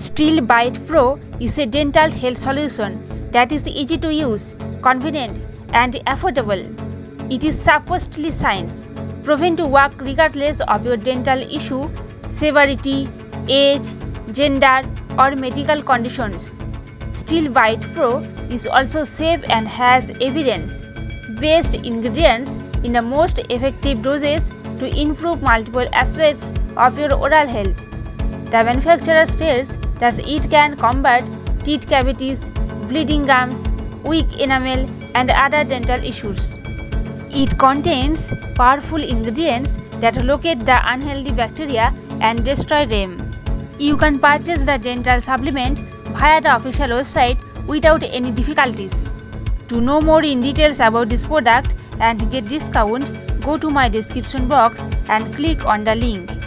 Steel Bite Pro is a dental health solution that is easy to use, convenient, and affordable. It is supposedly science, proven to work regardless of your dental issue, severity, age, gender, or medical conditions. Steel Bite Pro is also safe and has evidence based ingredients in the most effective doses to improve multiple aspects of your oral health. The manufacturer states that it can combat teeth cavities, bleeding gums, weak enamel, and other dental issues. It contains powerful ingredients that locate the unhealthy bacteria and destroy them. You can purchase the dental supplement via the official website without any difficulties. To know more in details about this product and get discount, go to my description box and click on the link.